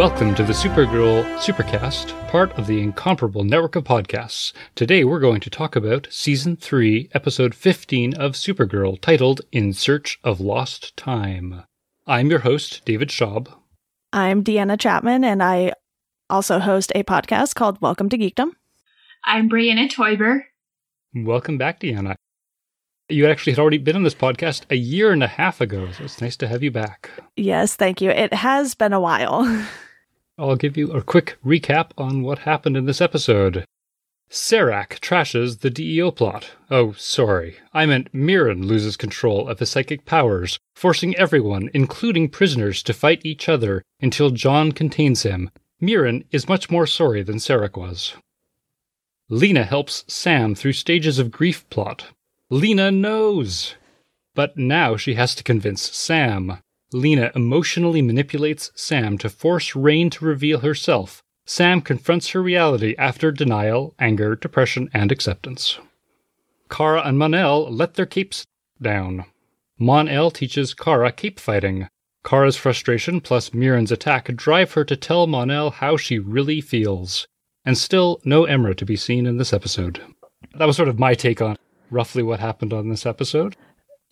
Welcome to the Supergirl Supercast, part of the incomparable network of podcasts. Today we're going to talk about Season 3, Episode 15 of Supergirl, titled In Search of Lost Time. I'm your host, David Schaub. I'm Deanna Chapman, and I also host a podcast called Welcome to Geekdom. I'm Brianna Taeuber. Welcome back, Deanna. You actually had already been on this podcast a year and a half ago, so it's nice to have you back. Yes, thank you. It has been a while. I'll give you a quick recap on what happened in this episode. Sarek trashes the DEO plot. Oh, sorry. I meant M'yrnn loses control of his psychic powers, forcing everyone, including prisoners, to fight each other until John contains him. M'yrnn is much more sorry than Sarek was. Lena helps Sam through stages of grief plot. Lena knows! But now she has to convince Sam. Lena emotionally manipulates Sam to force Reign to reveal herself. Sam confronts her reality after denial, anger, depression, and acceptance. Kara and Mon-El let their capes down. Mon-El teaches Kara cape fighting. Kara's frustration plus M'yrnn's attack drive her to tell Mon-El how she really feels. And still, no Imra to be seen in this episode. That was sort of my take on roughly what happened on this episode.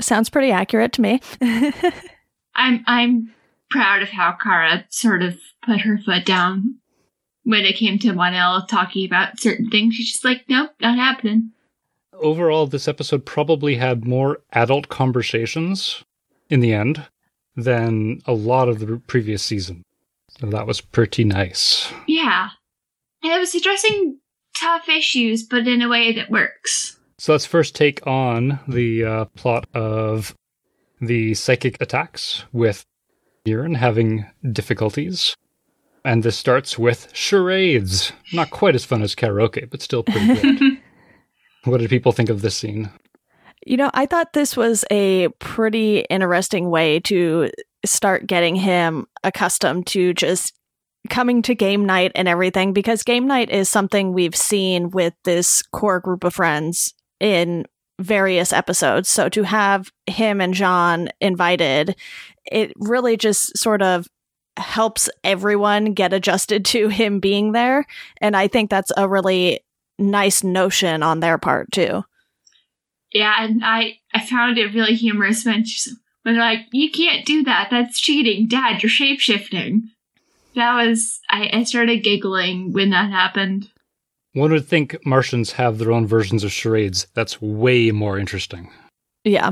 Sounds pretty accurate to me. I'm I'm proud of how Kara sort of put her foot down when it came to Mon-El talking about certain things. She's just like, nope, not happening. Overall, this episode probably had more adult conversations in the end than a lot of the previous season. So that was pretty nice. Yeah. And it was addressing tough issues, but in a way that works. So let's first take on the uh, plot of the psychic attacks with M'yrnn having difficulties. And this starts with charades. Not quite as fun as karaoke, but still pretty good. what did people think of this scene? You know, I thought this was a pretty interesting way to start getting him accustomed to just coming to game night and everything because game night is something we've seen with this core group of friends in various episodes. So to have him and John invited, it really just sort of helps everyone get adjusted to him being there. And I think that's a really nice notion on their part too. Yeah, and I I found it really humorous when she's when they're like, "You can't do that. That's cheating, Dad. You're shapeshifting." That was I, I started giggling when that happened. One would think Martians have their own versions of charades. That's way more interesting. Yeah.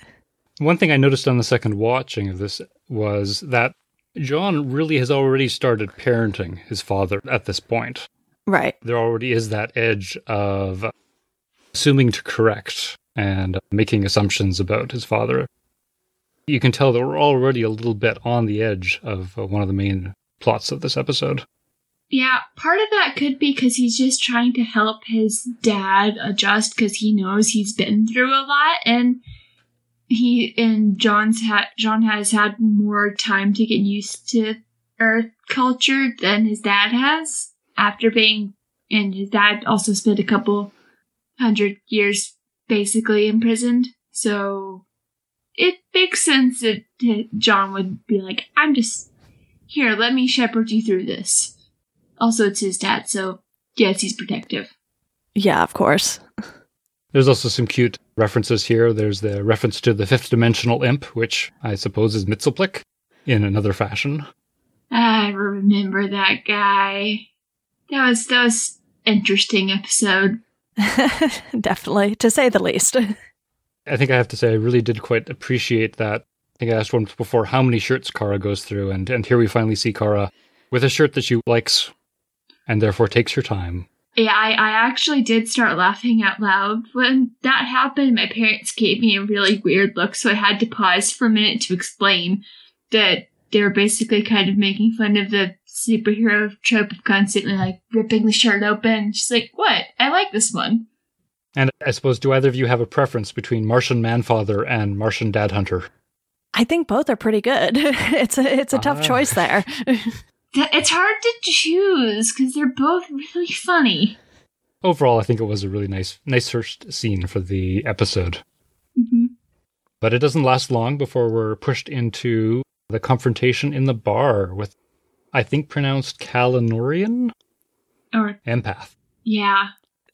One thing I noticed on the second watching of this was that John really has already started parenting his father at this point. Right. There already is that edge of assuming to correct and making assumptions about his father. You can tell that we're already a little bit on the edge of uh, one of the main plots of this episode. Yeah, part of that could be because he's just trying to help his dad adjust because he knows he's been through a lot and he and John's John has had more time to get used to Earth culture than his dad has after being and his dad also spent a couple hundred years basically imprisoned. So it makes sense that John would be like, I'm just here, let me shepherd you through this. Also, it's his dad, so yes, he's protective. Yeah, of course. There's also some cute references here. There's the reference to the fifth dimensional imp, which I suppose is Mxyzptlk in another fashion. I remember that guy. That was that was interesting episode. Definitely, to say the least. I think I have to say I really did quite appreciate that. I think I asked once before how many shirts Kara goes through, and and here we finally see Kara with a shirt that she likes and therefore takes her time. Yeah, I, I actually did start laughing out loud when that happened. My parents gave me a really weird look, so I had to pause for a minute to explain that they were basically kind of making fun of the superhero trope of constantly like ripping the shirt open. She's like, "What? I like this one." And I suppose, do either of you have a preference between Martian Manfather and Martian Dad Hunter? I think both are pretty good. it's a it's a tough Ah. choice there. It's hard to choose because they're both really funny. Overall, I think it was a really nice, nice first scene for the episode. hmm But it doesn't last long before we're pushed into the confrontation in the bar with I think pronounced Kalanorian Or empath. yeah,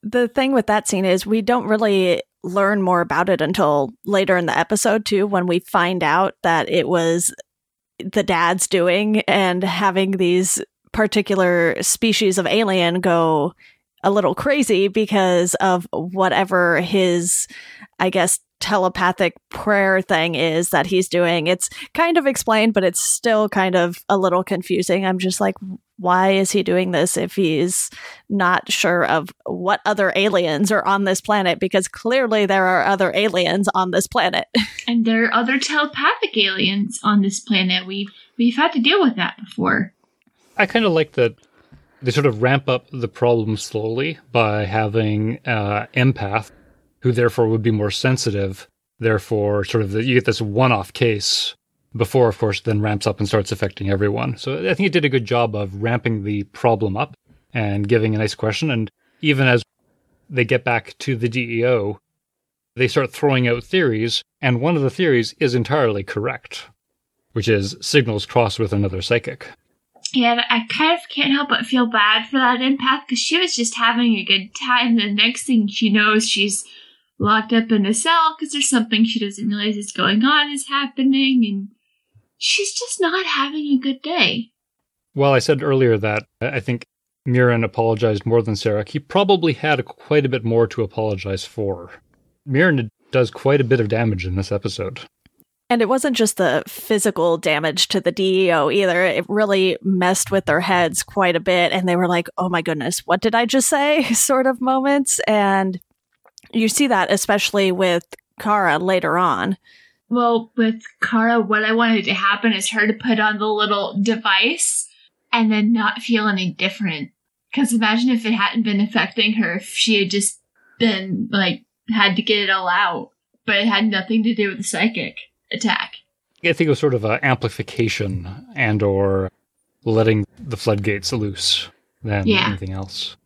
The thing with that scene is we don't really learn more about it until later in the episode, too, when we find out that it was the dad's doing and having these particular species of alien go a little crazy because of whatever his, I guess, telepathic prayer thing is that he's doing. It's kind of explained, but it's still kind of a little confusing. I'm just like, why is he doing this if he's not sure of what other aliens are on this planet? Because clearly there are other aliens on this planet. and there are other telepathic aliens on this planet. We we've had to deal with that before. I kind of like that they sort of ramp up the problem slowly by having uh, empath, who therefore would be more sensitive. Therefore, sort of the, you get this one-off case before, of course, then ramps up and starts affecting everyone. So I think it did a good job of ramping the problem up and giving a nice question. And even as they get back to the DEO, they start throwing out theories, and one of the theories is entirely correct, which is signals crossed with another psychic. Yeah, I kind of can't help but feel bad for that empath because she was just having a good time. The next thing she knows, she's locked up in a cell because there's something she doesn't realize is going on is happening, and she's just not having a good day. Well, I said earlier that I think M'yrnn apologized more than Sarek. He probably had quite a bit more to apologize for. Mirren does quite a bit of damage in this episode. And it wasn't just the physical damage to the DEO either. It really messed with their heads quite a bit. And they were like, oh my goodness, what did I just say? sort of moments. And you see that especially with Kara later on. Well, with Kara, what I wanted to happen is her to put on the little device and then not feel any different. Because imagine if it hadn't been affecting her, if she had just been, like, had to get it all out, but it had nothing to do with the psychic attack. I think it was sort of an amplification and or letting the floodgates loose than Yeah. anything else.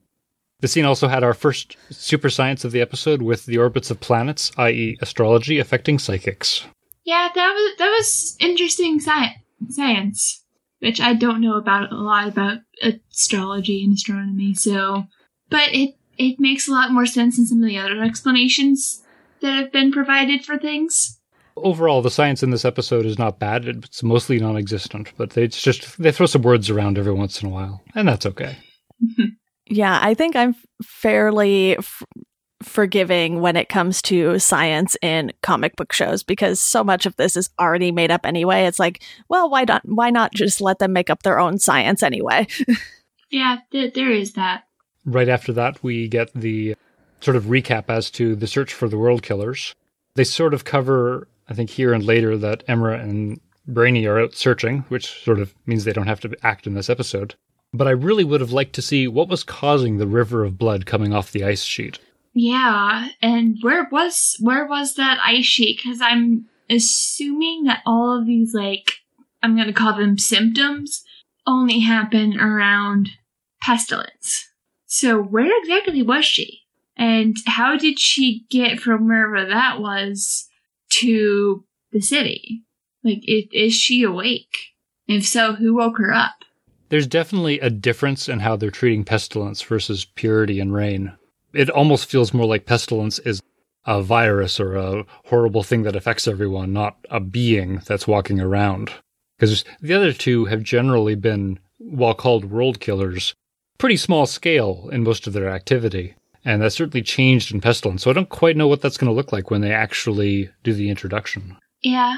The scene also had our first super science of the episode with the orbits of planets, i.e., astrology affecting psychics. Yeah, that was that was interesting sci- science, which I don't know about a lot about astrology and astronomy. So, but it it makes a lot more sense than some of the other explanations that have been provided for things. Overall, the science in this episode is not bad. It's mostly non-existent, but they just they throw some words around every once in a while, and that's okay. Yeah, I think I'm fairly f- forgiving when it comes to science in comic book shows because so much of this is already made up anyway. It's like, well, why not why not just let them make up their own science anyway? Yeah, th- there is that. Right after that, we get the sort of recap as to the search for the world killers. They sort of cover, I think, here and later that Imra and Brainy are out searching, which sort of means they don't have to act in this episode. But I really would have liked to see what was causing the river of blood coming off the ice sheet. Yeah, and where was where was that ice sheet? Because I'm assuming that all of these like I'm gonna call them symptoms only happen around pestilence. So where exactly was she? And how did she get from wherever that was to the city? Like, is, is she awake? If so, who woke her up? There's definitely a difference in how they're treating pestilence versus purity and Reign. It almost feels more like pestilence is a virus or a horrible thing that affects everyone, not a being that's walking around. Because the other two have generally been, while called world killers, pretty small scale in most of their activity. And that's certainly changed in Pestilence. So I don't quite know what that's going to look like when they actually do the introduction. Yeah.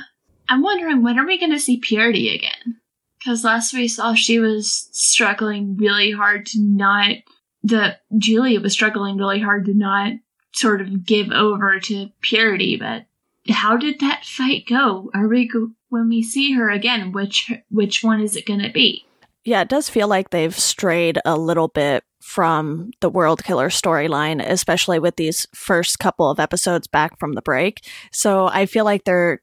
I'm wondering when are we going to see Purity again? Because last we saw, she was struggling really hard to not. The Julia was struggling really hard to not sort of give over to Purity. But how did that fight go? Are we go- when we see her again? Which which one is it going to be? yeah, it does feel like they've strayed a little bit from the World Killer storyline, especially with these first couple of episodes back from the break. So I feel like they're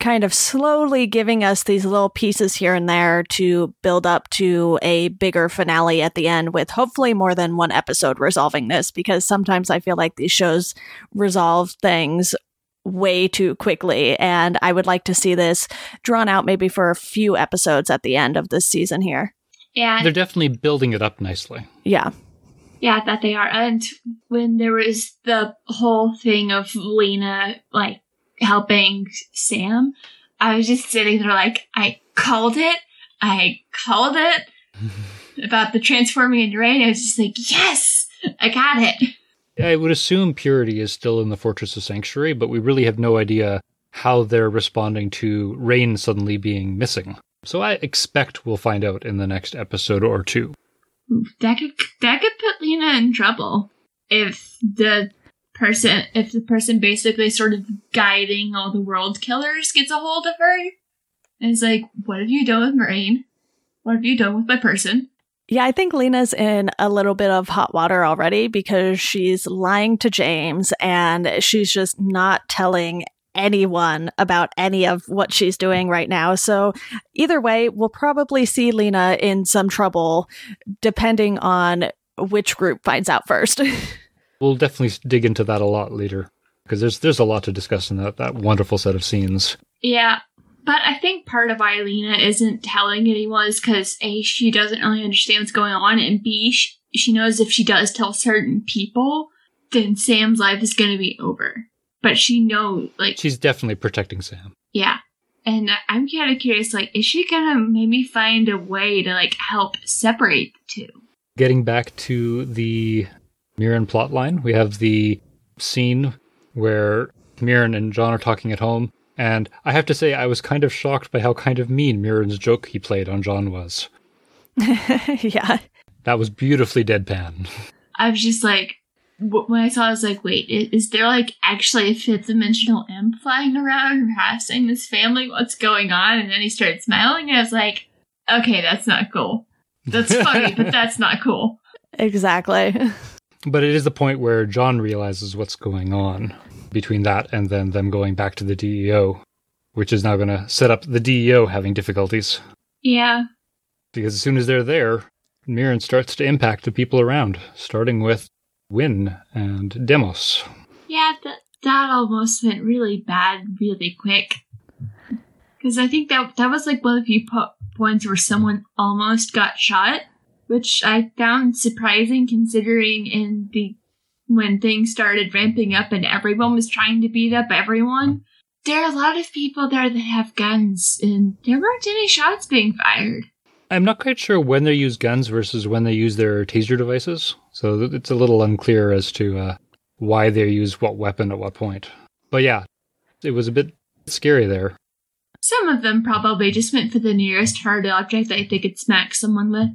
kind of slowly giving us these little pieces here and there to build up to a bigger finale at the end with hopefully more than one episode resolving this because sometimes I feel like these shows resolve things way too quickly and I would like to see this drawn out maybe for a few episodes at the end of this season here. Yeah, They're definitely building it up nicely. Yeah. yeah, that they are. And when there was the whole thing of Lena like helping Sam, I was just sitting there like, I called it. I called it about the transforming into Reign. I was just like, yes, I got it. I would assume Purity is still in the Fortress of Sanctuary, but we really have no idea how they're responding to Reign suddenly being missing. So I expect we'll find out in the next episode or two. That could that could put Lena in trouble if the person if the person basically sort of guiding all the world killers gets a hold of her. And it's like, what have you done with Marine? What have you done with my person? Yeah, I think Lena's in a little bit of hot water already because she's lying to James and she's just not telling anyone about any of what she's doing right now. So, either way, we'll probably see Lena in some trouble depending on which group finds out first. We'll definitely dig into that a lot later because there's there's a lot to discuss in that that wonderful set of scenes. Yeah. But I think part of why Lena isn't telling anyone is because A, she doesn't really understand what's going on, and B, she, she knows if she does tell certain people, then Sam's life is going to be over. But she knows, like, She's definitely protecting Sam. yeah. And I'm kind of curious, like, is she gonna maybe find a way to, like, help separate the two? Getting back to the M'yrnn plotline, we have the scene where M'yrnn and John are talking at home, and I have to say I was kind of shocked by how kind of mean M'yrnn's joke he played on John was. yeah. That was beautifully deadpan. I was just like, when I saw it, I was like, wait, is there, like, actually a fifth dimensional imp flying around harassing this family? What's going on? And then he started smiling, and I was like, okay, that's not cool. That's funny, but that's not cool. Exactly. But it is the point where John realizes what's going on between that and then them going back to the DEO, which is now going to set up the DEO having difficulties. Yeah. Because as soon as they're there, M'yrnn starts to impact the people around, starting with Winn and Demos. Yeah, that, that almost went really bad really quick. Because I think that that was like one of the few po- points where someone almost got shot, which I found surprising considering in the when things started ramping up and everyone was trying to beat up everyone. There are a lot of people there that have guns, and there weren't any shots being fired. I'm not quite sure when they use guns versus when they use their taser devices, so it's a little unclear as to uh, why they use what weapon at what point. But yeah, it was a bit scary there. Some of them probably just went for the nearest hard object that they could smack someone with.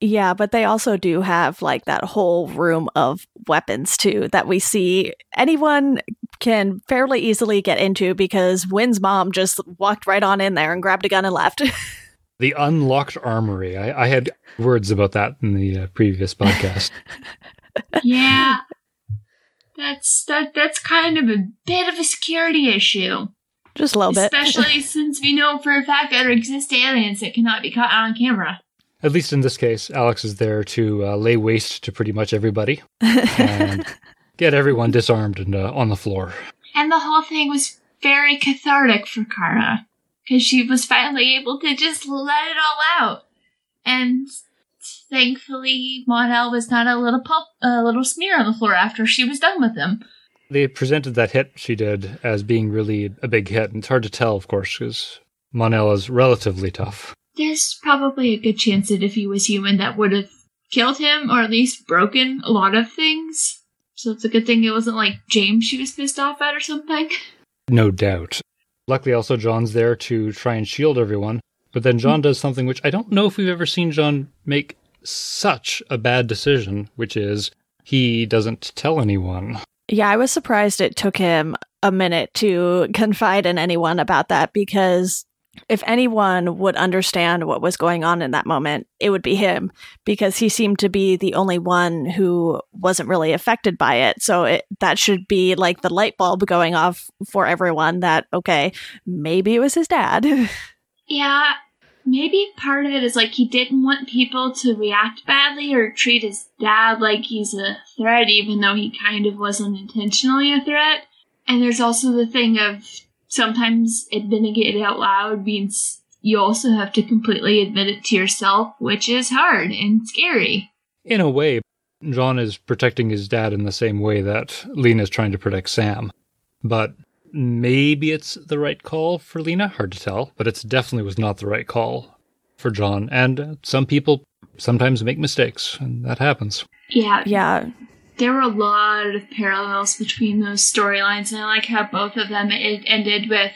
Yeah, but they also do have like that whole room of weapons too that we see anyone can fairly easily get into because Winn's mom just walked right on in there and grabbed a gun and left. The unlocked armory. I, I had words about that in the uh, previous podcast. Yeah. That's that that's kind of a bit of a security issue. just a little bit. Especially since we know for a fact that there exist aliens that cannot be caught on camera. At least in this case, Alex is there to uh, lay waste to pretty much everybody and get everyone disarmed and uh, on the floor. And the whole thing was very cathartic for Kara. Because she was finally able to just let it all out. And thankfully Mon-El was not a little pulp, a little smear on the floor after she was done with him. They presented that hit she did as being really a big hit. And it's hard to tell, of course, because Mon-El is relatively tough. There's probably a good chance that if he was human, that would have killed him or at least broken a lot of things. So it's a good thing it wasn't like James she was pissed off at or something. No doubt. Luckily, also, John's there to try and shield everyone. But then John hmm. does something which I don't know if we've ever seen John make such a bad decision, which is he doesn't tell anyone. Yeah, I was surprised it took him a minute to confide in anyone about that because if anyone would understand what was going on in that moment, it would be him because he seemed to be the only one who wasn't really affected by it. So it, that should be like the light bulb going off for everyone that, okay, maybe it was his dad. Yeah, maybe part of it is like he didn't want people to react badly or treat his dad like he's a threat, even though he kind of wasn't intentionally a threat. And there's also the thing of sometimes admitting it out loud means you also have to completely admit it to yourself, which is hard and scary. In a way, John is protecting his dad in the same way that Lena is trying to protect Sam. But maybe it's the right call for Lena, hard to tell, but it definitely was not the right call for John. And some people sometimes make mistakes, and that happens. Yeah. Yeah. There were a lot of parallels between those storylines, and I like how both of them it ended with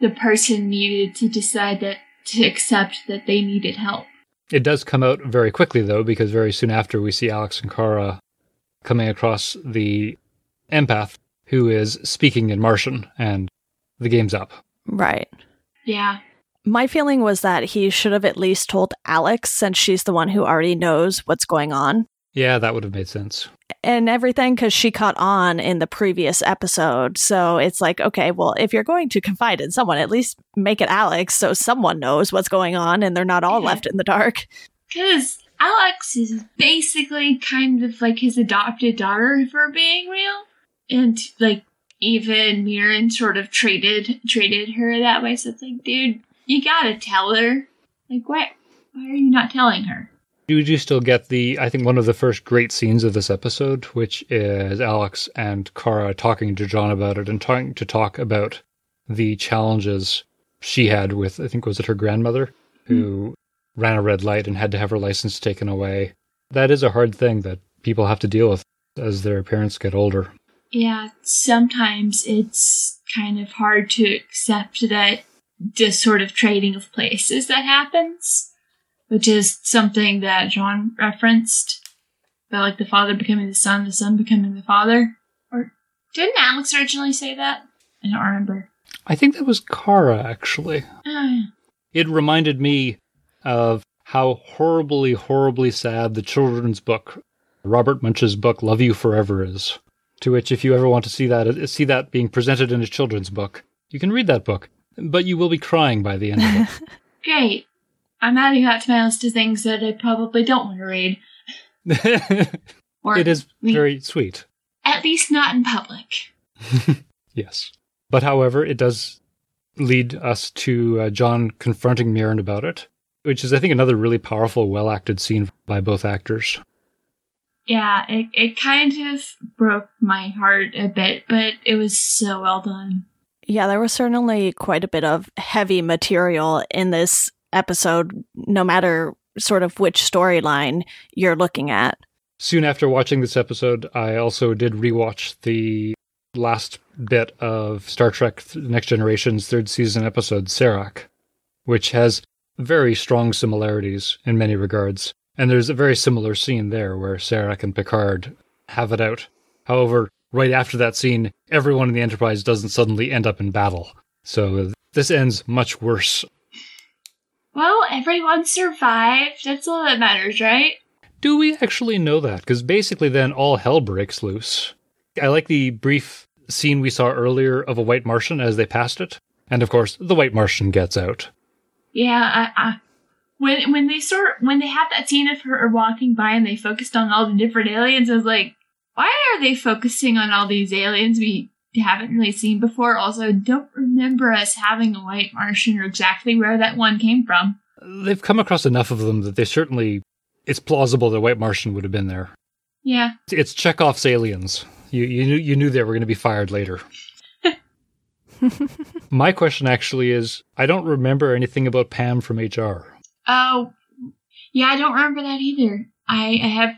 the person needed to decide that to accept that they needed help. It does come out very quickly, though, because very soon after we see Alex and Kara coming across the empath who is speaking in Martian, and the game's up. Right. Yeah. My feeling was that he should have at least told Alex since she's the one who already knows what's going on Yeah, that would have made sense. And everything because she caught on in the previous episode. So it's like, okay, well, if you're going to confide in someone, at least make it Alex so someone knows what's going on and they're not all Yeah. left in the dark. Because Alex is basically kind of like his adopted daughter, for being real. And like even M'yrnn sort of treated treated her that way. So it's like, dude, you gotta tell her. Like, why why are you not telling her? You do still get the, I think, one of the first great scenes of this episode, which is Alex and Kara talking to John about it and trying to talk about the challenges she had with, I think, was it her grandmother who hmm. ran a red light and had to have her license taken away. That is a hard thing that people have to deal with as their parents get older. Yeah, sometimes it's kind of hard to accept that this sort of trading of places that happens, which is something that John referenced about like the father becoming the son, the son becoming the father. Or didn't Alex originally say that? I don't remember. I think that was Kara, actually. Uh, It reminded me of how horribly, horribly sad the children's book, Robert Munsch's book, Love You Forever is. To which, if you ever want to see that, see that being presented in a children's book, you can read that book, but you will be crying by the end of it. great. I'm adding that to my list of things that I probably don't want to read. Or it is we- very sweet, at least not in public. yes. But however, it does lead us to uh, John confronting M'yrnn about it, which is, I think, another really powerful, well acted scene by both actors. Yeah, it, it kind of broke my heart a bit, but it was so well done. Yeah, there was certainly quite a bit of heavy material in this episode, no matter sort of which storyline you're looking at. Soon after watching this episode, I also did rewatch the last bit of Star Trek Next Generation's third season episode, Sarek, which has very strong similarities in many regards. And there's a very similar scene there where Sarek and Picard have it out. However, right after that scene, everyone in the Enterprise doesn't suddenly end up in battle. So this ends much worse. Well, everyone survived. That's all that matters, right? Do we actually know that? Because basically, then all hell breaks loose. I like the brief scene we saw earlier of a white Martian as they passed it. And of course, the white Martian gets out. Yeah, I, I, when when they sort when they had that scene of her walking by and they focused on all the different aliens, I was like, why are they focusing on all these aliens we haven't really seen before? Also, don't remember us having a white Martian or exactly where that one came from. They've come across enough of them that they certainly. It's plausible that white Martian would have been there. Yeah, It's Chekhov's aliens. You, you, knew, you knew they were going to be fired later. My question actually is I don't remember anything about Pam from HR. Oh, yeah, I don't remember that either. I, I have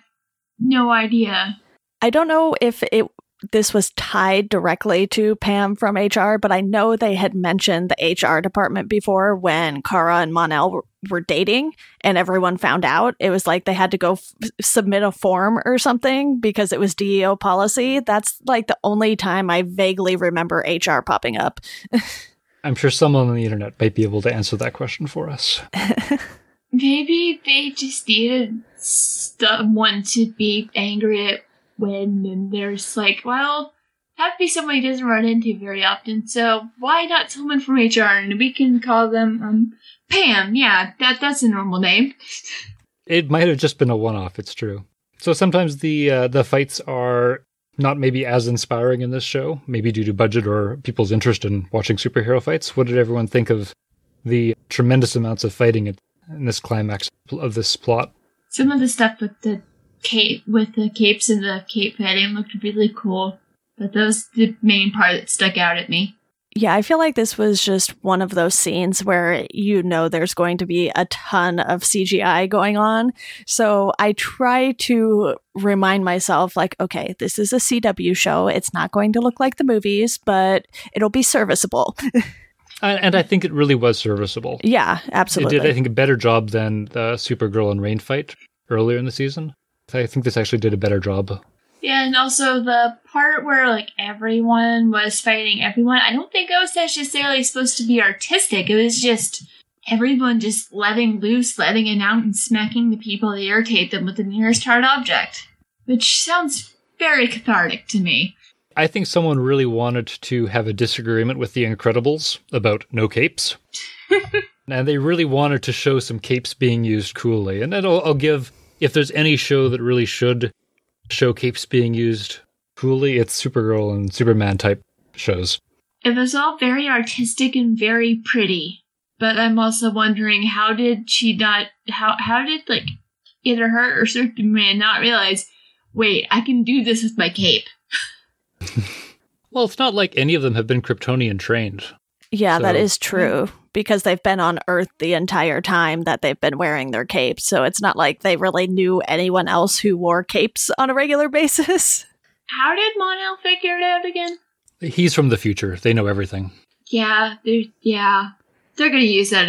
no idea. I don't know if it this was tied directly to Pam from HR, but I know they had mentioned the HR department before when Kara and Mon-El were, were dating and everyone found out. It was like they had to go f- submit a form or something because it was DEO policy. That's like the only time I vaguely remember HR popping up. I'm sure someone on the internet might be able to answer that question for us. Maybe they just needed someone to be angry at when, and there's like, well, that'd be someone he doesn't run into very often, so why not someone from HR? And we can call them um, Pam. Yeah, that that's a normal name. It might have just been a one-off. It's true. So sometimes the uh, the fights are not maybe as inspiring in this show, maybe due to budget or people's interest in watching superhero fights. What did everyone think of the tremendous amounts of fighting in this climax of this plot. Some of the stuff with the cape, with the capes and the cape fighting looked really cool, but that was the main part that stuck out at me. Yeah, I feel like this was just one of those scenes where you know there's going to be a ton of CGI going on. So I try to remind myself, like, okay, this is a CW show. It's not going to look like the movies, but it'll be serviceable. and I think it really was serviceable. Yeah, absolutely. It did, I think, a better job than the Supergirl and Reign fight earlier in the season. I think this actually did a better job yeah, and also the part where like everyone was fighting everyone, I don't think it was necessarily supposed to be artistic. It was just everyone just letting loose, letting it out, and smacking the people that irritate them with the nearest hard object. Which sounds very cathartic to me. I think someone really wanted to have a disagreement with the Incredibles about no capes. and they really wanted to show some capes being used coolly. And I'll, I'll give, if there's any show that really should show capes being used coolly, it's Supergirl and Superman type shows. It was all very artistic and very pretty. But I'm also wondering how did she not how how did like either her or Superman not realize, wait, I can do this with my cape. well, it's not like any of them have been Kryptonian trained. Yeah, so. that is true because they've been on Earth the entire time that they've been wearing their capes. So it's not like they really knew anyone else who wore capes on a regular basis. How did Mon-El figure it out again? He's from the future. They know everything. Yeah, they're, yeah. They're going to use that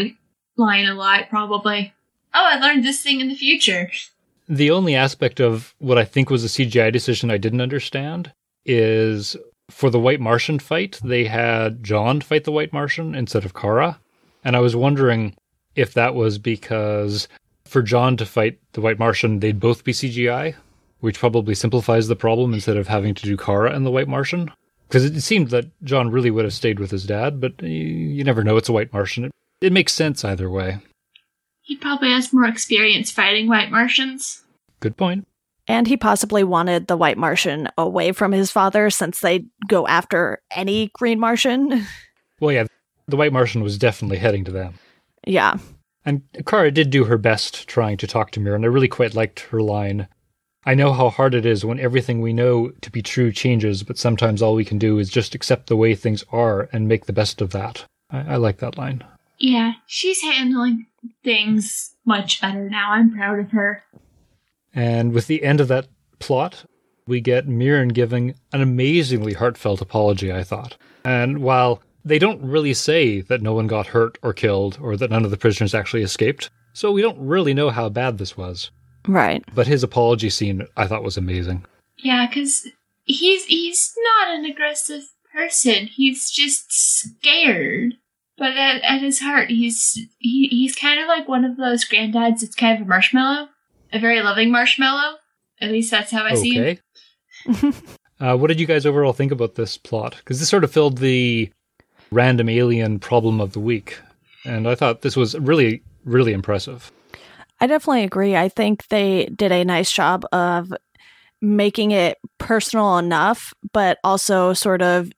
line a lot, probably. Oh, I learned this thing in the future. The only aspect of what I think was a CGI decision I didn't understand is for the White Martian fight, they had John fight the White Martian instead of Kara. And I was wondering if that was because for John to fight the White Martian, they'd both be CGI, which probably simplifies the problem instead of having to do Kara and the White Martian. Because it seemed that John really would have stayed with his dad, but you, you never know. It's a White Martian. It, it makes sense either way. He probably has more experience fighting White Martians. Good point. And he possibly wanted the White Martian away from his father since they go after any Green Martian. Well, yeah, the White Martian was definitely heading to them. Yeah. And Kara did do her best trying to talk to Mir, and I really quite liked her line. I know how hard it is when everything we know to be true changes, but sometimes all we can do is just accept the way things are and make the best of that. I, I like that line. Yeah, she's handling things much better now. I'm proud of her. And with the end of that plot, we get M'yrnn giving an amazingly heartfelt apology, I thought. And while they don't really say that no one got hurt or killed or that none of the prisoners actually escaped, so we don't really know how bad this was. Right. But his apology scene I thought was amazing. Yeah, because he's he's not an aggressive person. He's just scared. But at, at his heart, he's he, he's kind of like one of those granddads that's kind of a marshmallow a very loving marshmallow. At least that's how I okay. see him. uh, what did you guys overall think about this plot? Because this sort of filled the random alien problem of the week, and I thought this was really, really impressive. I definitely agree. I think they did a nice job of making it personal enough, but also sort of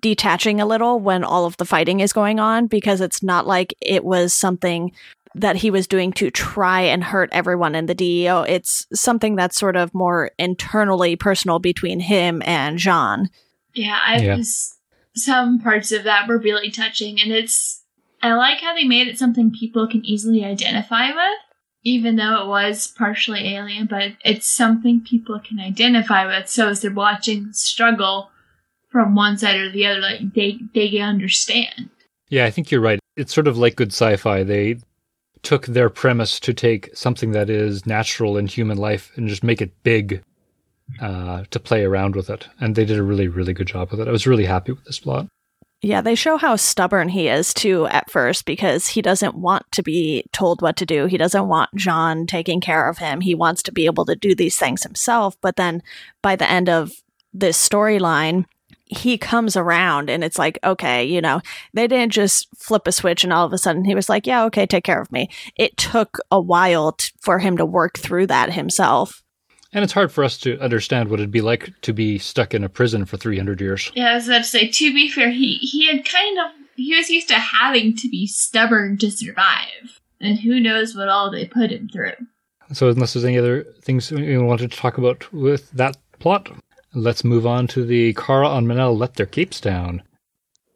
detaching a little when all of the fighting is going on because it's not like it was something that he was doing to try and hurt everyone in the DEO. It's something that's sort of more internally personal between him and Jean. Yeah, I yeah. was some parts of that were really touching and it's I like how they made it something people can easily identify with, even though it was partially alien, but it's something people can identify with. So as they're watching struggle from one side or the other, like they they understand. Yeah, I think you're right. It's sort of like good sci-fi. They took their premise to take something that is natural in human life and just make it big uh, to play around with it. And they did a really, really good job with it. I was really happy with this plot. Yeah, they show how stubborn he is too at first because he doesn't want to be told what to do. He doesn't want John taking care of him. He wants to be able to do these things himself. But then by the end of this storyline, he comes around and it's like, okay, you know, they didn't just flip a switch and all of a sudden he was like, yeah, okay, take care of me. It took a while t- for him to work through that himself. And it's hard for us to understand what it'd be like to be stuck in a prison for 300 years. Yeah, I was about to say, to be fair, he, he had kind of he was used to having to be stubborn to survive. And who knows what all they put him through. So, unless there's any other things you wanted to talk about with that plot, let's move on to the Kara and Mon-El let their capes down.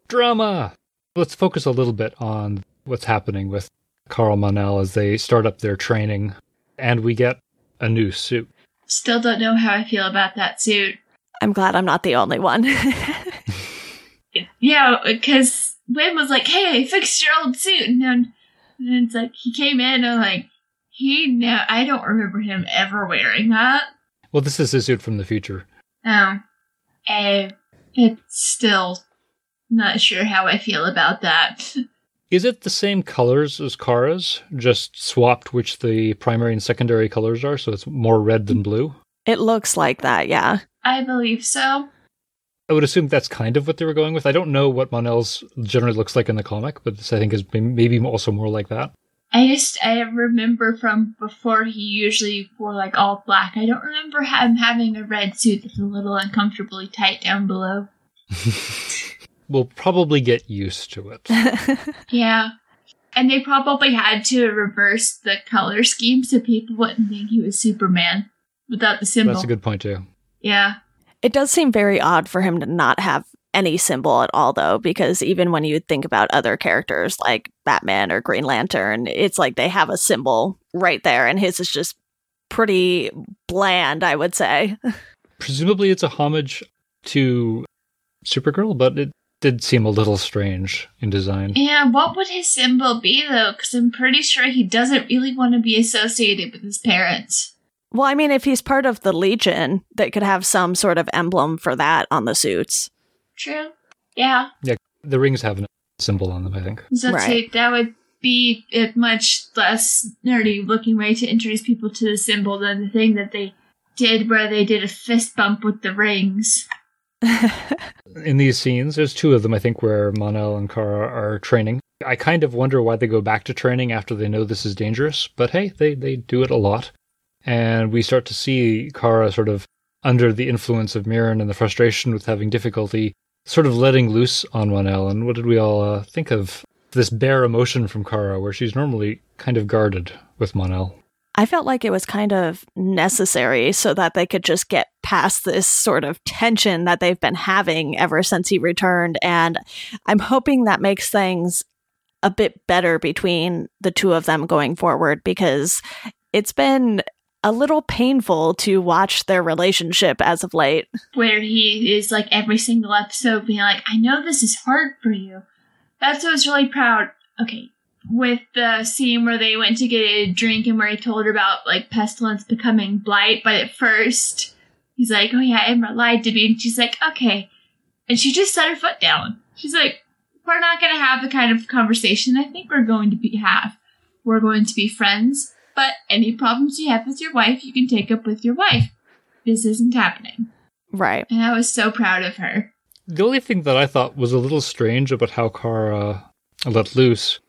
Drama! Let's focus a little bit on what's happening with Carl Mon-El as they start up their training, and we get a new suit. Still don't know how I feel about that suit. I'm glad I'm not the only one. yeah, because Winn was like, "Hey, I fixed your old suit," and then and it's like he came in and like he no, I don't remember him ever wearing that. Well, this is his suit from the future. Oh, uh, it's still not sure how I feel about that. Is it the same colors as Kara's, just swapped which the primary and secondary colors are, so it's more red than blue? It looks like that, yeah. I believe so. I would assume that's kind of what they were going with. I don't know what Mon-El's generally looks like in the comic, but this I think is maybe also more like that. I just I remember from before he usually wore like all black. I don't remember him having a red suit that's a little uncomfortably tight down below. we'll probably get used to it. yeah. And they probably had to reverse the color scheme so people wouldn't think he was Superman without the symbol. That's a good point too. Yeah. It does seem very odd for him to not have any symbol at all, though, because even when you think about other characters like Batman or Green Lantern, it's like they have a symbol right there, and his is just pretty bland, I would say. Presumably, it's a homage to Supergirl, but it did seem a little strange in design. Yeah, what would his symbol be, though? Because I'm pretty sure he doesn't really want to be associated with his parents. Well, I mean, if he's part of the Legion, they could have some sort of emblem for that on the suits. True. Yeah. Yeah, the rings have a symbol on them, I think. So right. that would be a much less nerdy looking way to introduce people to the symbol than the thing that they did where they did a fist bump with the rings. In these scenes, there's two of them, I think, where Mon-El and Kara are training. I kind of wonder why they go back to training after they know this is dangerous, but hey, they, they do it a lot and we start to see Kara sort of under the influence of M'yrnn and the frustration with having difficulty, sort of letting loose on Mon-El. And what did we all uh, think of this bare emotion from Kara, where she's normally kind of guarded with Mon-El? I felt like it was kind of necessary so that they could just get past this sort of tension that they've been having ever since he returned. And I'm hoping that makes things a bit better between the two of them going forward because it's been a little painful to watch their relationship as of late. Where he is like every single episode being like, I know this is hard for you. That's what I was really proud. Okay. With the scene where they went to get a drink and where he told her about like pestilence becoming blight, but at first he's like, Oh yeah, Imra lied to me. And she's like, Okay. And she just set her foot down. She's like, We're not going to have the kind of conversation I think we're going to be have. We're going to be friends but any problems you have with your wife, you can take up with your wife. This isn't happening. Right. And I was so proud of her. The only thing that I thought was a little strange about how Kara let loose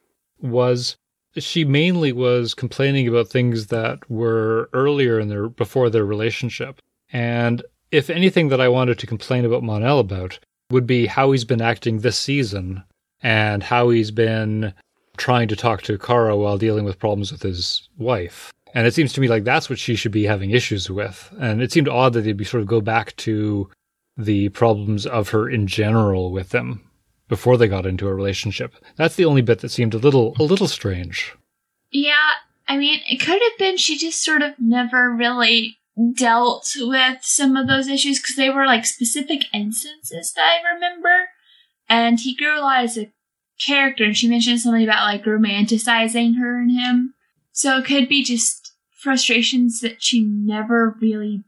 was she mainly was complaining about things that were earlier in their before their relationship. And if anything that I wanted to complain about Mon-El about would be how he's been acting this season and how he's been trying to talk to Kara while dealing with problems with his wife. And it seems to me like that's what she should be having issues with. And it seemed odd that they'd be sort of go back to the problems of her in general with them before they got into a relationship. That's the only bit that seemed a little a little strange. Yeah, I mean, it could have been she just sort of never really dealt with some of those issues because they were like specific instances that I remember. And he grew a lot as a character and she mentioned something about like romanticizing her and him. So it could be just frustrations that she never really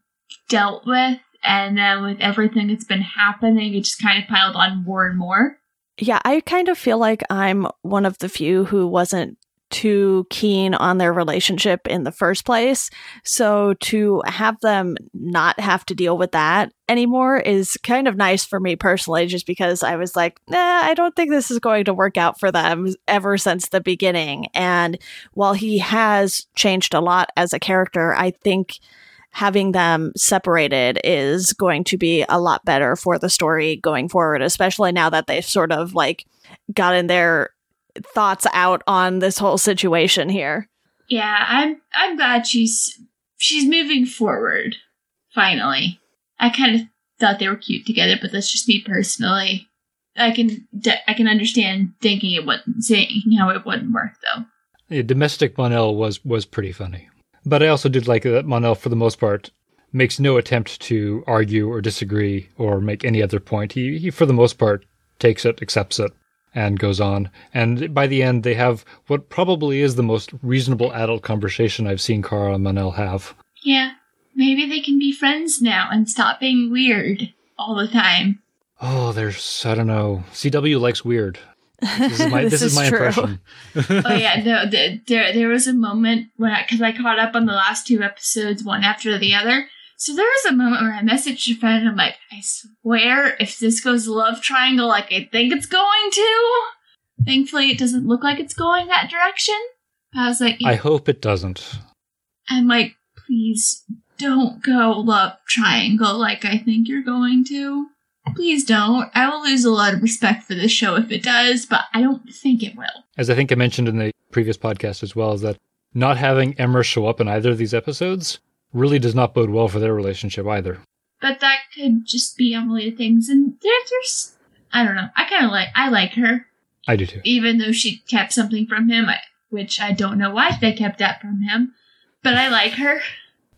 dealt with. And then with everything that's been happening, it just kind of piled on more and more. Yeah, I kind of feel like I'm one of the few who wasn't too keen on their relationship in the first place. So to have them not have to deal with that anymore is kind of nice for me personally, just because I was like, nah, I don't think this is going to work out for them ever since the beginning. And while he has changed a lot as a character, I think having them separated is going to be a lot better for the story going forward, especially now that they've sort of like gotten their thoughts out on this whole situation here. Yeah, I'm I'm glad she's she's moving forward. Finally, I kind of thought they were cute together, but that's just me personally. I can I can understand thinking it wouldn't, saying how it wouldn't work though. Yeah, domestic Mon-El was was pretty funny, but I also did like that Mon-El, for the most part, makes no attempt to argue or disagree or make any other point. He, he for the most part, takes it, accepts it, and goes on. And by the end, they have what probably is the most reasonable adult conversation I've seen Kara and Mon-El have. Yeah, maybe they can be friends now and stop being weird all the time. Oh, there's I don't know. CW likes weird. This is my this, This is, is my true. impression. oh yeah, no, th- there there was a moment when because I, caught up on the last two episodes one after the other. So there was a moment where I messaged a friend. I'm like, I swear, if this goes love triangle like I think it's going to, thankfully it doesn't look like it's going that direction. I was like, I hope it doesn't. I'm like, please don't go love triangle like I think you're going to. Please don't. I will lose a lot of respect for this show if it does, but I don't think it will. As I think I mentioned in the previous podcast as well, is that not having Imra show up in either of these episodes really does not bode well for their relationship either. But that could just be unrelated things. And there, there's, I don't know. I kind of like, I like her, I do too. even though she kept something from him, I, which I don't know why they kept that from him. But I like her.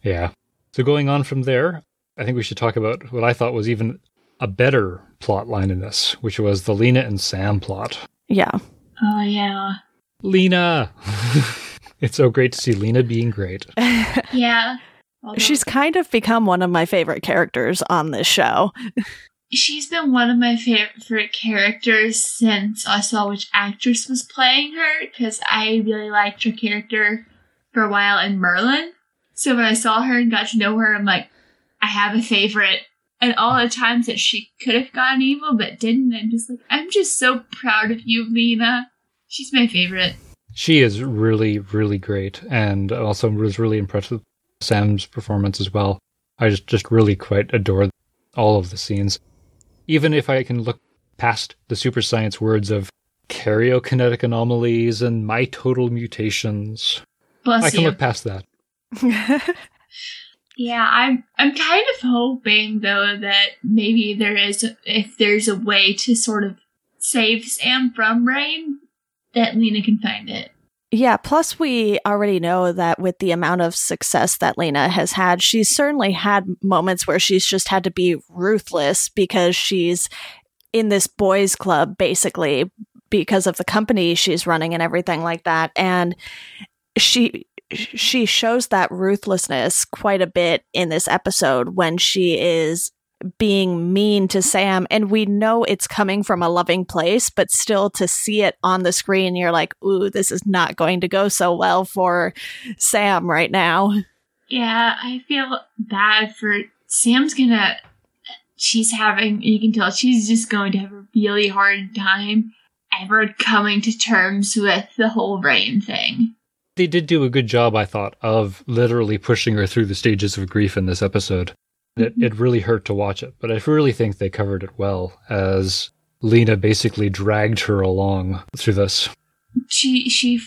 Yeah. So going on from there, I think we should talk about what I thought was even a better plot line in this, which was the Lena and Sam plot. Yeah. Oh yeah, Lena! it's so great to see Lena being great. yeah. Although- She's kind of become one of my favorite characters on this show. she's been one of my favorite characters since I saw which actress was playing her because I really liked her character for a while in Merlin. So when I saw her and got to know her, I'm like, I have a favorite. And all the times that she could have gone evil but didn't, I'm just like, I'm just so proud of you, Lena. She's my favorite. She is really, really great, and also was really impressed with Sam's performance as well. I just, just really quite adore all of the scenes. Even if I can look past the super science words of karyokinetic anomalies and mitotic mutations, Bless I can you. look past that. Yeah, I'm I'm kind of hoping though that maybe there is if there's a way to sort of save Sam from Reign, that Lena can find it. Yeah, plus we already know that with the amount of success that Lena has had, she's certainly had moments where she's just had to be ruthless because she's in this boys club basically because of the company she's running and everything like that. And she she shows that ruthlessness quite a bit in this episode when she is being mean to Sam and we know it's coming from a loving place but still to see it on the screen you're like ooh this is not going to go so well for Sam right now Yeah, I feel bad for Sam's gonna. She's having. You can tell she's just going to have a really hard time ever coming to terms with the whole Reign thing. They did do a good job, I thought, of literally pushing her through the stages of grief in this episode. It, it really hurt to watch it, but I really think they covered it well as Lena basically dragged her along through this. she she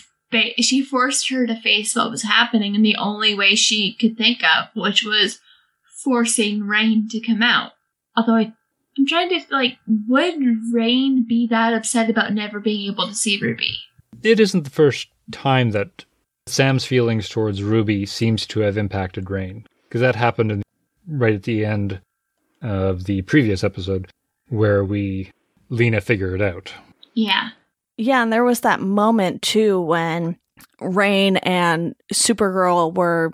she forced her to face what was happening in the only way she could think of, which was forcing Reign to come out. Although I, I'm trying to like, would Reign be that upset about never being able to see Ruby? It isn't the first time that Sam's feelings towards Ruby seems to have impacted Reign, because that happened in, right at the end of the previous episode where we Lena figured it out. Yeah, Yeah, and there was that moment too when Reign and Supergirl were,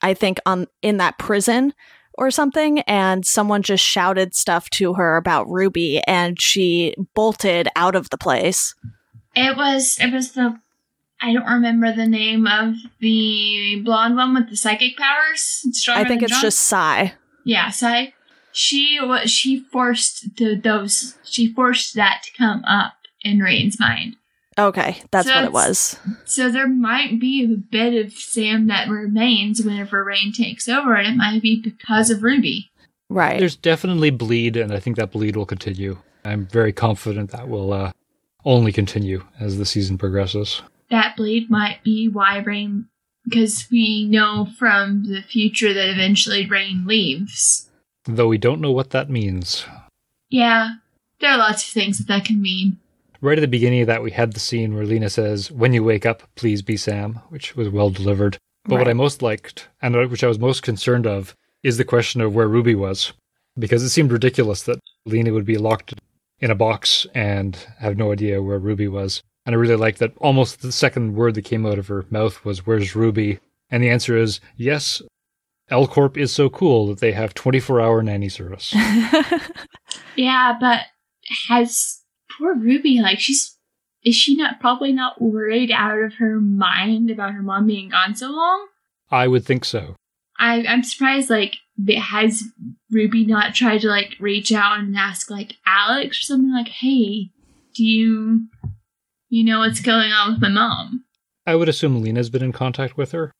I think, on in that prison or something, and someone just shouted stuff to her about Ruby, and she bolted out of the place. it was it was the. I don't remember the name of the blonde one with the psychic powers. I think it's John? just Psi. Yeah, so she was she forced the, those she forced that to come up in Reign's mind. Okay, that's So what it was. So there might be a bit of Sam that remains whenever Reign takes over, and it might be because of Ruby. Right. There's definitely bleed, and I think that bleed will continue. I'm very confident that will uh, only continue as the season progresses. That blade might be why Reign, because we know from the future that eventually Reign leaves. Though we don't know what that means. Yeah, there are lots of things that that can mean. Right at the beginning of that, we had the scene where Lena says, When you wake up, please be Sam, which was well delivered. But what I most liked, and which I was most concerned of, is the question of where Ruby was. Because it seemed ridiculous that Lena would be locked in a box and have no idea where Ruby was. And I really like that almost the second word that came out of her mouth was, Where's Ruby? And the answer is, Yes, L Corp is so cool that they have 24 hour nanny service. Yeah, but has poor Ruby like she's is she not probably not worried out of her mind about her mom being gone so long? I would think so. I I'm surprised like has Ruby not tried to like reach out and ask like Alex or something like, hey, do you you know what's going on with my mom? I would assume Lena's been in contact with her,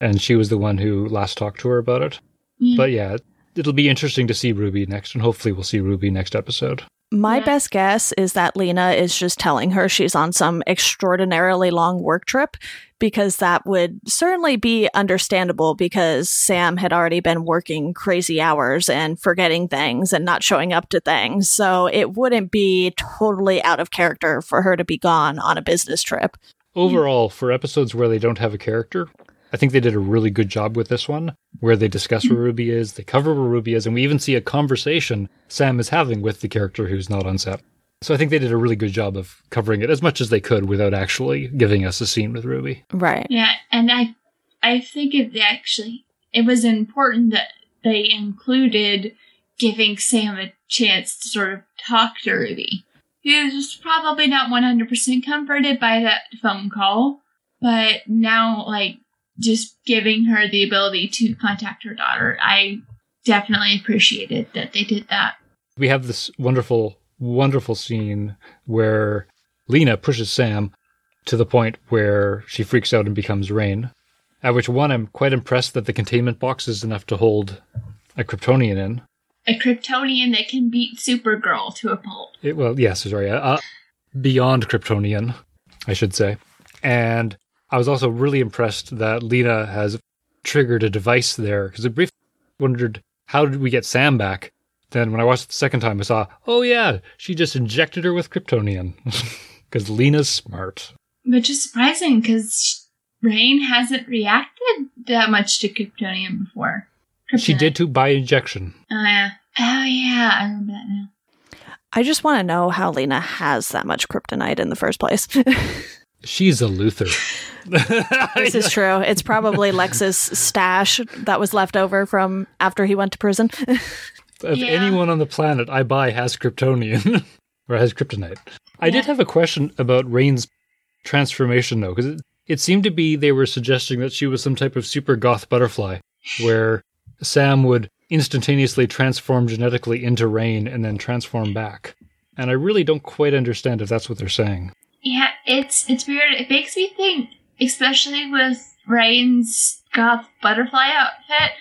and she was the one who last talked to her about it. Yeah. But yeah, it'll be interesting to see Ruby next, and hopefully we'll see Ruby next episode. My Yeah. best guess is that Lena is just telling her she's on some extraordinarily long work trip because that would certainly be understandable because Sam had already been working crazy hours and forgetting things and not showing up to things. So it wouldn't be totally out of character for her to be gone on a business trip. Overall, for episodes where they don't have a character, I think they did a really good job with this one, where they discuss where mm. Ruby is, they cover where Ruby is, and we even see a conversation Sam is having with the character who's not on set. So I think they did a really good job of covering it as much as they could without actually giving us a scene with Ruby. Right. Yeah, and I I think it actually it was important that they included giving Sam a chance to sort of talk to Ruby. He was probably not 100% comforted by that phone call, but now, like, just giving her the ability to contact her daughter, I definitely appreciated that they did that. we have this wonderful, wonderful scene where Lena pushes Sam to the point where she freaks out and becomes Reign. At which one, I'm quite impressed that the containment box is enough to hold a Kryptonian in. A Kryptonian that can beat Supergirl to a pulp. It, well, yes, sorry, uh, beyond Kryptonian, I should say. And I was also really impressed that Lena has triggered a device there because I briefly wondered how did we get Sam back. Then when I watched it the second time, I saw, oh yeah, she just injected her with Kryptonian because Lena's smart. Which is surprising because Reign hasn't reacted that much to Kryptonian before. She did too by injection. Oh yeah. Oh yeah, I remember that now. I just want to know how Lena has that much kryptonite in the first place. She's a Luthor. this is true. It's probably Lex's stash that was left over from after he went to prison. if Yeah. anyone on the planet I buy has Kryptonian or has kryptonite. I did have a question about Reign's transformation though, because it, it seemed to be they were suggesting that she was some type of super goth butterfly, where Sam would instantaneously transform genetically into Reign and then transform back. And I really don't quite understand if that's what they're saying. Yeah, it's it's weird. It makes me think, especially with Reign's goth butterfly outfit,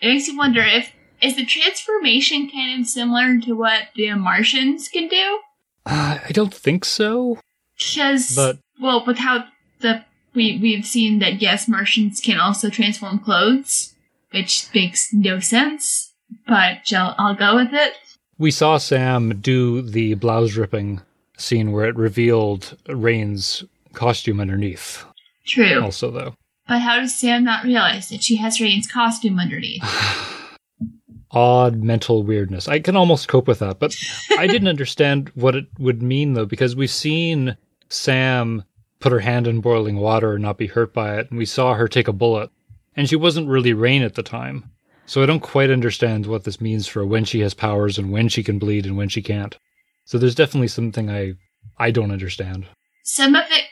it makes me wonder if is the transformation kind of similar to what the Martians can do? Uh, I don't think so. Because But- well, with how the we we've seen that yes, Martians can also transform clothes, which makes no sense. But I'll, I'll go with it. We saw Sam do the blouse ripping scene where it revealed Reign's costume underneath. True. Also, though. But how does Sam not realize that she has Reign's costume underneath? odd mental weirdness. I can almost cope with that, but I didn't understand what it would mean though, because we've seen Sam put her hand in boiling water and not be hurt by it, and we saw her take a bullet, and she wasn't really Reign at the time. So I don't quite understand what this means for when she has powers and when she can bleed and when she can't. So there's definitely something I I don't understand. Some of it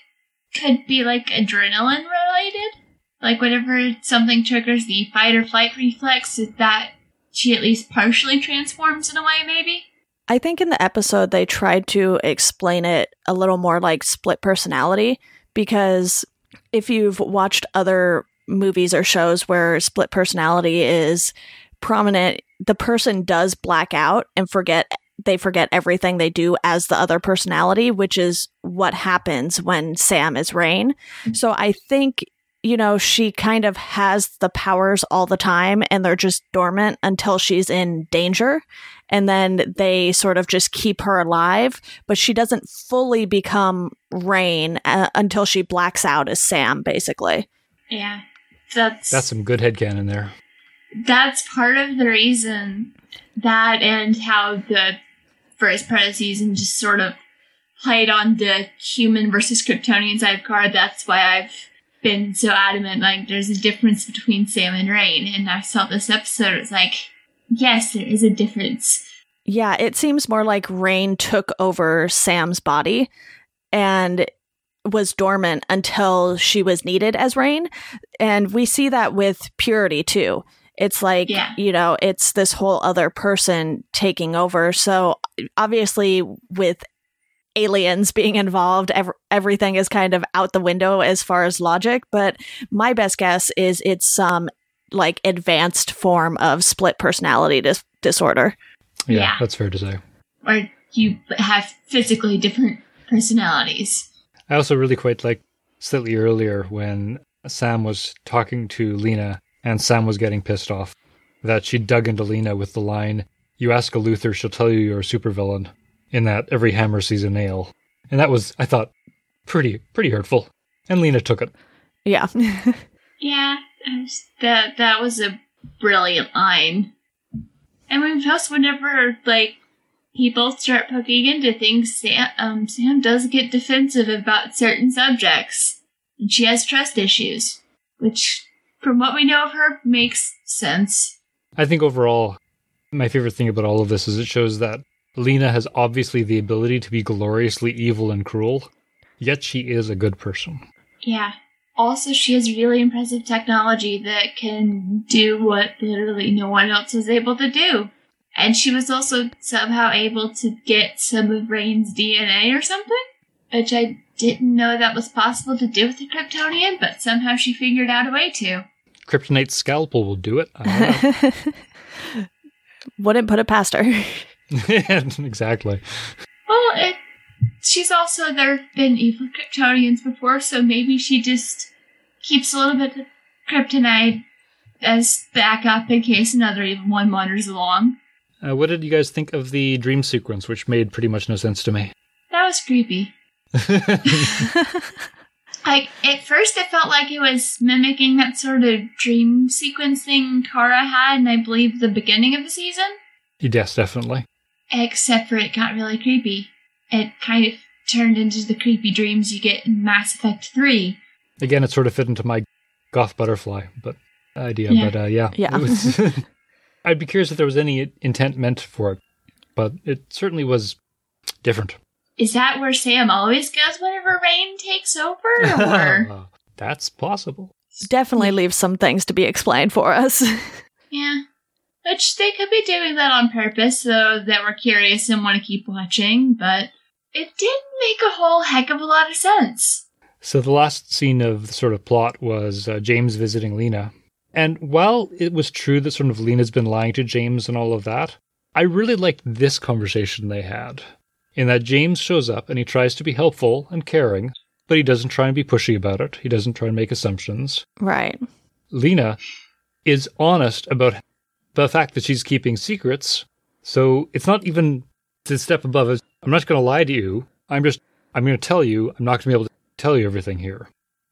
could be like adrenaline related. Like whenever something triggers the fight or flight reflex, is that she at least partially transforms in a way, maybe? I think in the episode they tried to explain it a little more like split personality because if you've watched other movies or shows where split personality is prominent, the person does black out and forget they forget everything they do as the other personality, which is what happens when Sam is Reign. So I think you know, she kind of has the powers all the time and they're just dormant until she's in danger. And then they sort of just keep her alive, but she doesn't fully become Reign uh, until she blacks out as Sam, basically. Yeah. That's That's some good headcanon there. that's part of the reason that and how the first part of the season just sort of played on the human versus Kryptonian side card. That's why I've been so adamant like there's a difference between Sam and Reign. And I saw this episode, it's like, yes, there is a difference. Yeah, it seems more like Reign took over Sam's body and was dormant until she was needed as Reign. And we see that with Purity too. It's like, Yeah. you know, it's this whole other person taking over. So obviously, with aliens being involved, ev- everything is kind of out the window as far as logic. But my best guess is it's some like advanced form of split personality dis- disorder. Yeah, Yeah. that's fair to say. Or you have physically different personalities. I also really quite like slightly earlier when Sam was talking to Lena and Sam was getting pissed off that she dug into Lena with the line, You ask a Luthor, she'll tell you you're a supervillain, in that every hammer sees a nail. And that was, I thought, pretty, pretty hurtful. And Lena took it. Yeah. Yeah, was- that that was a brilliant line. And when plus whenever like people start poking into things, Sam um Sam does get defensive about certain subjects. And she has trust issues. Which from what we know of her makes sense. I think overall, my favorite thing about all of this is it shows that Lena has obviously the ability to be gloriously evil and cruel, yet she is a good person. Yeah. Also she has really impressive technology that can do what literally no one else was able to do. And she was also somehow able to get some of Reign's DNA or something, which I didn't know that was possible to do with the Kryptonian, but somehow she figured out a way to. Kryptonite scalpel will do it. Wouldn't put it past her. know. exactly. Well, it, she's also there have been evil Kryptonians before, so maybe she just keeps a little bit of kryptonite as backup in case another evil one wanders along. Uh, what did you guys think of the dream sequence, which made pretty much no sense to me? That was creepy. Like at first, it felt like it was mimicking that sort of dream sequencing thing Kara had, in I believe the beginning of the season. yes, definitely. Except for it got really creepy. It kind of turned into the creepy dreams you get in Mass Effect Three. Again, it sort of fit into my goth butterfly, but idea. Yeah. But uh, yeah, Yeah. It was- I'd be curious if there was any intent meant for it, but it certainly was different. Is that where Sam always goes whenever Reign takes over? Or That's possible. Definitely leaves some things to be explained for us. yeah, which they could be doing that on purpose so that we're curious and want to keep watching, but it didn't make a whole heck of a lot of sense. So the last scene of the sort of plot was uh, James visiting Lena. And while it was true that sort of Lena's been lying to James and all of that, I really liked this conversation they had. In that James shows up and he tries to be helpful and caring, but he doesn't try and be pushy about it. He doesn't try and make assumptions. right. Lena is honest about the fact that she's keeping secrets. So it's not even the step above it. I'm not going to lie to you. I'm just, I'm going to tell you. I'm not going to be able to tell you everything here.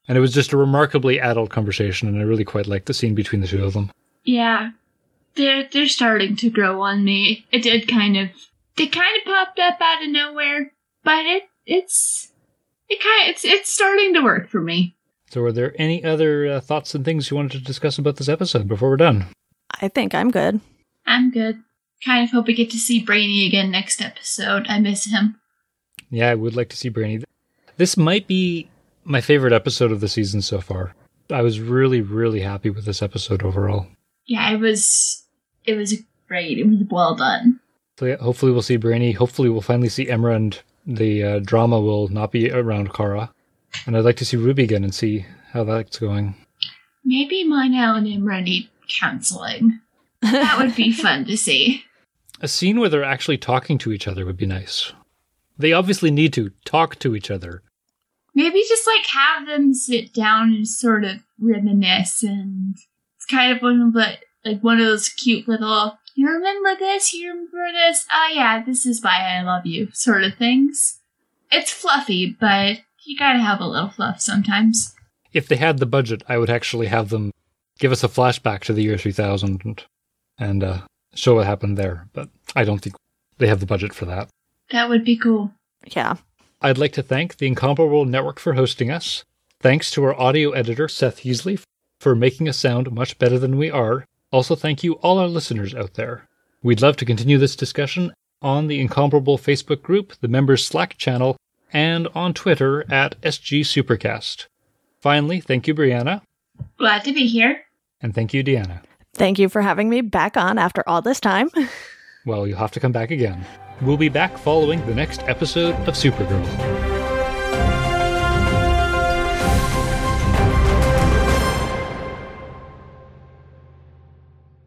And it was just a remarkably adult conversation, and I really quite liked the scene between the two of them. Yeah, they're they're starting to grow on me. It did kind of, they kind of popped up out of nowhere, but it it's it kind of it's it's starting to work for me. So, are there any other uh, thoughts and things you wanted to discuss about this episode before we're done? I think I'm good. I'm good. Kind of hope we get to see Brainy again next episode. I miss him. Yeah, I would like to see Brainy. This might be my favorite episode of the season so far. I was really, really happy with this episode overall. Yeah, it was it was great. It was well done. So yeah, hopefully we'll see Brainy. Hopefully we'll finally see Imra and the uh, drama will not be around Kara. And I'd like to see Ruby again and see how that's going. Maybe Mon-El and Imra need counseling. That would be fun to see. A scene where they're actually talking to each other would be nice. They obviously need to talk to each other. Maybe just like have them sit down and sort of reminisce and it's kind of one of the like one of those cute little you remember this, you remember this, oh yeah, this is why I love you sort of things. It's fluffy, but you gotta have a little fluff sometimes. If they had the budget, I would actually have them give us a flashback to the year 3000 and, and uh, show what happened there. But I don't think they have the budget for that. That would be cool. Yeah. I'd like to thank the Incomparable Network for hosting us. Thanks to our audio editor, Seth Heasley, for making us sound much better than we are. Also, thank you, all our listeners out there. We'd love to continue this discussion on the Incomparable Facebook group, the members Slack channel, and on Twitter at SG Supercast. Finally, thank you, Brianna. Glad to be here. And thank you, Deanna. Thank you for having me back on after all this time. Well, you'll have to come back again. We'll be back following the next episode of Supergirl.